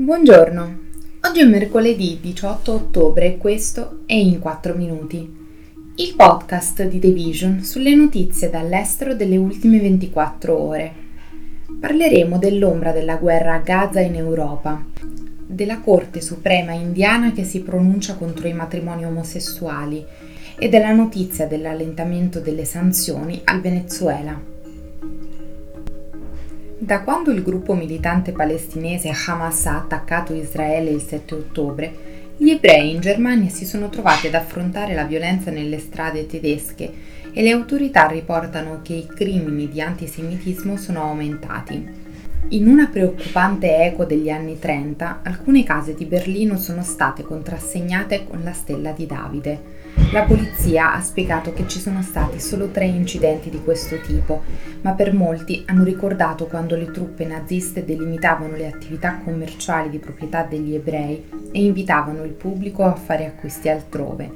Buongiorno, oggi è mercoledì 18 ottobre e questo è In 4 Minuti, il podcast di The Vision sulle notizie dall'estero delle ultime 24 ore. Parleremo dell'ombra della guerra a Gaza in Europa, della Corte Suprema indiana che si pronuncia contro i matrimoni omosessuali e della notizia dell'allentamento delle sanzioni al Venezuela. Da quando il gruppo militante palestinese Hamas ha attaccato Israele il 7 ottobre, gli ebrei in Germania si sono trovati ad affrontare la violenza nelle strade tedesche e le autorità riportano che i crimini di antisemitismo sono aumentati. In una preoccupante eco degli anni 30, alcune case di Berlino sono state contrassegnate con la stella di Davide. La polizia ha spiegato che ci sono stati solo tre incidenti di questo tipo, ma per molti hanno ricordato quando le truppe naziste delimitavano le attività commerciali di proprietà degli ebrei e invitavano il pubblico a fare acquisti altrove,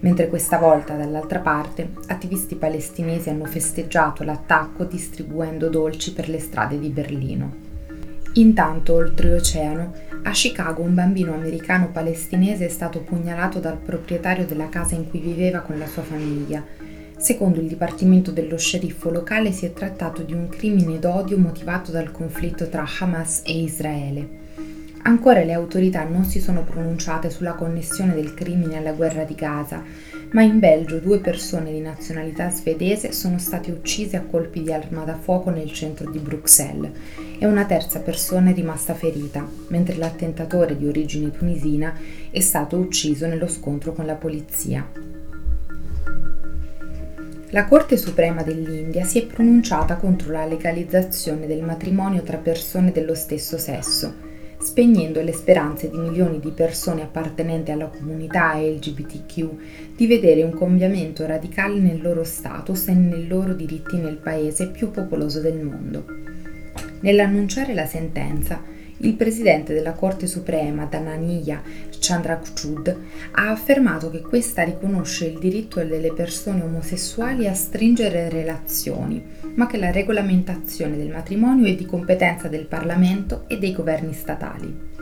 mentre questa volta dall'altra parte attivisti palestinesi hanno festeggiato l'attacco distribuendo dolci per le strade di Berlino. Intanto, oltreoceano, a Chicago un bambino americano palestinese è stato pugnalato dal proprietario della casa in cui viveva con la sua famiglia. Secondo il dipartimento dello sceriffo locale si è trattato di un crimine d'odio motivato dal conflitto tra Hamas e Israele. Ancora le autorità non si sono pronunciate sulla connessione del crimine alla guerra di Gaza, ma in Belgio due persone di nazionalità svedese sono state uccise a colpi di arma da fuoco nel centro di Bruxelles e una terza persona è rimasta ferita, mentre l'attentatore di origine tunisina è stato ucciso nello scontro con la polizia. La Corte Suprema dell'India si è pronunciata contro la legalizzazione del matrimonio tra persone dello stesso sesso spegnendo le speranze di milioni di persone appartenenti alla comunità LGBTQ di vedere un cambiamento radicale nel loro status e nei loro diritti nel paese più popoloso del mondo. Nell'annunciare la sentenza, il presidente della Corte Suprema, Dhananjaya Chandrachud, ha affermato che questa riconosce il diritto delle persone omosessuali a stringere relazioni, ma che la regolamentazione del matrimonio è di competenza del Parlamento e dei governi statali.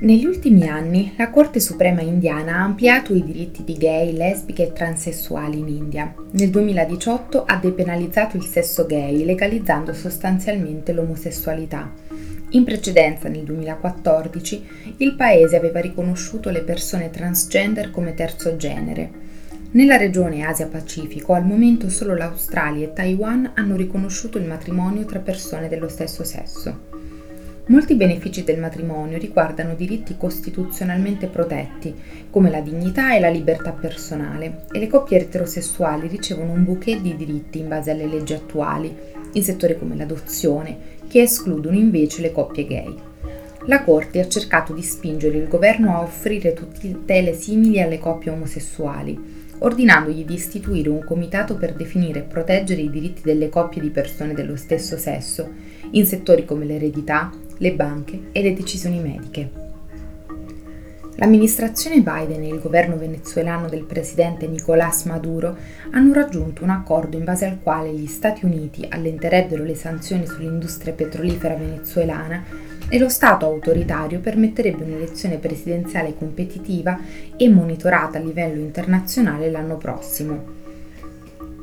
Negli ultimi anni la Corte Suprema indiana ha ampliato i diritti di gay, lesbiche e transessuali in India. Nel 2018 ha depenalizzato il sesso gay, legalizzando sostanzialmente l'omosessualità. In precedenza, nel 2014, il paese aveva riconosciuto le persone transgender come terzo genere. Nella regione Asia-Pacifico, al momento solo l'Australia e Taiwan hanno riconosciuto il matrimonio tra persone dello stesso sesso. Molti benefici del matrimonio riguardano diritti costituzionalmente protetti, come la dignità e la libertà personale, e le coppie eterosessuali ricevono un bouquet di diritti in base alle leggi attuali, in settori come l'adozione, che escludono invece le coppie gay. La Corte ha cercato di spingere il governo a offrire tutele simili alle coppie omosessuali, ordinandogli di istituire un comitato per definire e proteggere i diritti delle coppie di persone dello stesso sesso, in settori come l'eredità, le banche e le decisioni mediche. L'amministrazione Biden e il governo venezuelano del presidente Nicolás Maduro hanno raggiunto un accordo in base al quale gli Stati Uniti allenterebbero le sanzioni sull'industria petrolifera venezuelana e lo Stato autoritario permetterebbe un'elezione presidenziale competitiva e monitorata a livello internazionale l'anno prossimo.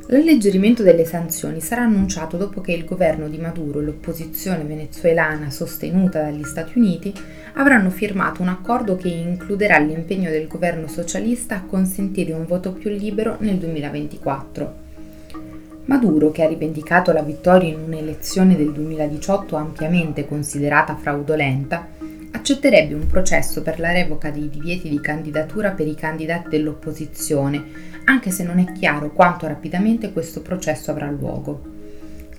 L'alleggerimento delle sanzioni sarà annunciato dopo che il governo di Maduro e l'opposizione venezuelana sostenuta dagli Stati Uniti avranno firmato un accordo che includerà l'impegno del governo socialista a consentire un voto più libero nel 2024. Maduro, che ha rivendicato la vittoria in un'elezione del 2018 ampiamente considerata fraudolenta, accetterebbe un processo per la revoca dei divieti di candidatura per i candidati dell'opposizione, anche se non è chiaro quanto rapidamente questo processo avrà luogo.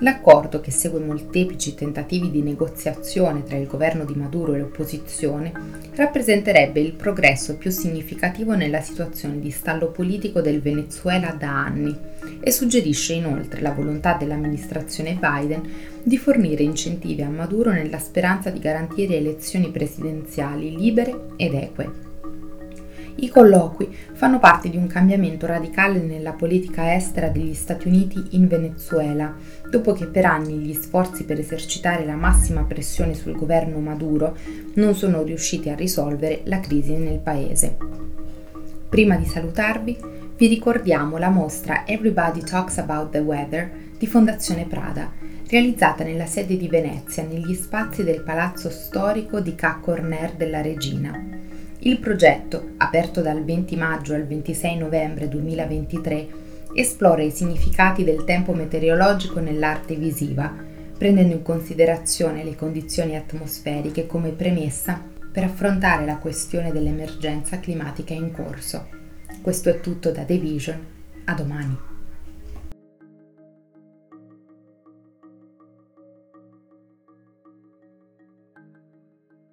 L'accordo, che segue molteplici tentativi di negoziazione tra il governo di Maduro e l'opposizione, rappresenterebbe il progresso più significativo nella situazione di stallo politico del Venezuela da anni e suggerisce inoltre la volontà dell'amministrazione Biden di fornire incentivi a Maduro nella speranza di garantire elezioni presidenziali libere ed eque. I colloqui fanno parte di un cambiamento radicale nella politica estera degli Stati Uniti in Venezuela, dopo che per anni gli sforzi per esercitare la massima pressione sul governo Maduro non sono riusciti a risolvere la crisi nel paese. Prima di salutarvi, vi ricordiamo la mostra Everybody Talks About the Weather di Fondazione Prada, realizzata nella sede di Venezia, negli spazi del Palazzo Storico di Ca Corner della Regina. Il progetto, aperto dal 20 maggio al 26 novembre 2023, esplora i significati del tempo meteorologico nell'arte visiva, prendendo in considerazione le condizioni atmosferiche come premessa per affrontare la questione dell'emergenza climatica in corso. Questo è tutto da The Vision. A domani.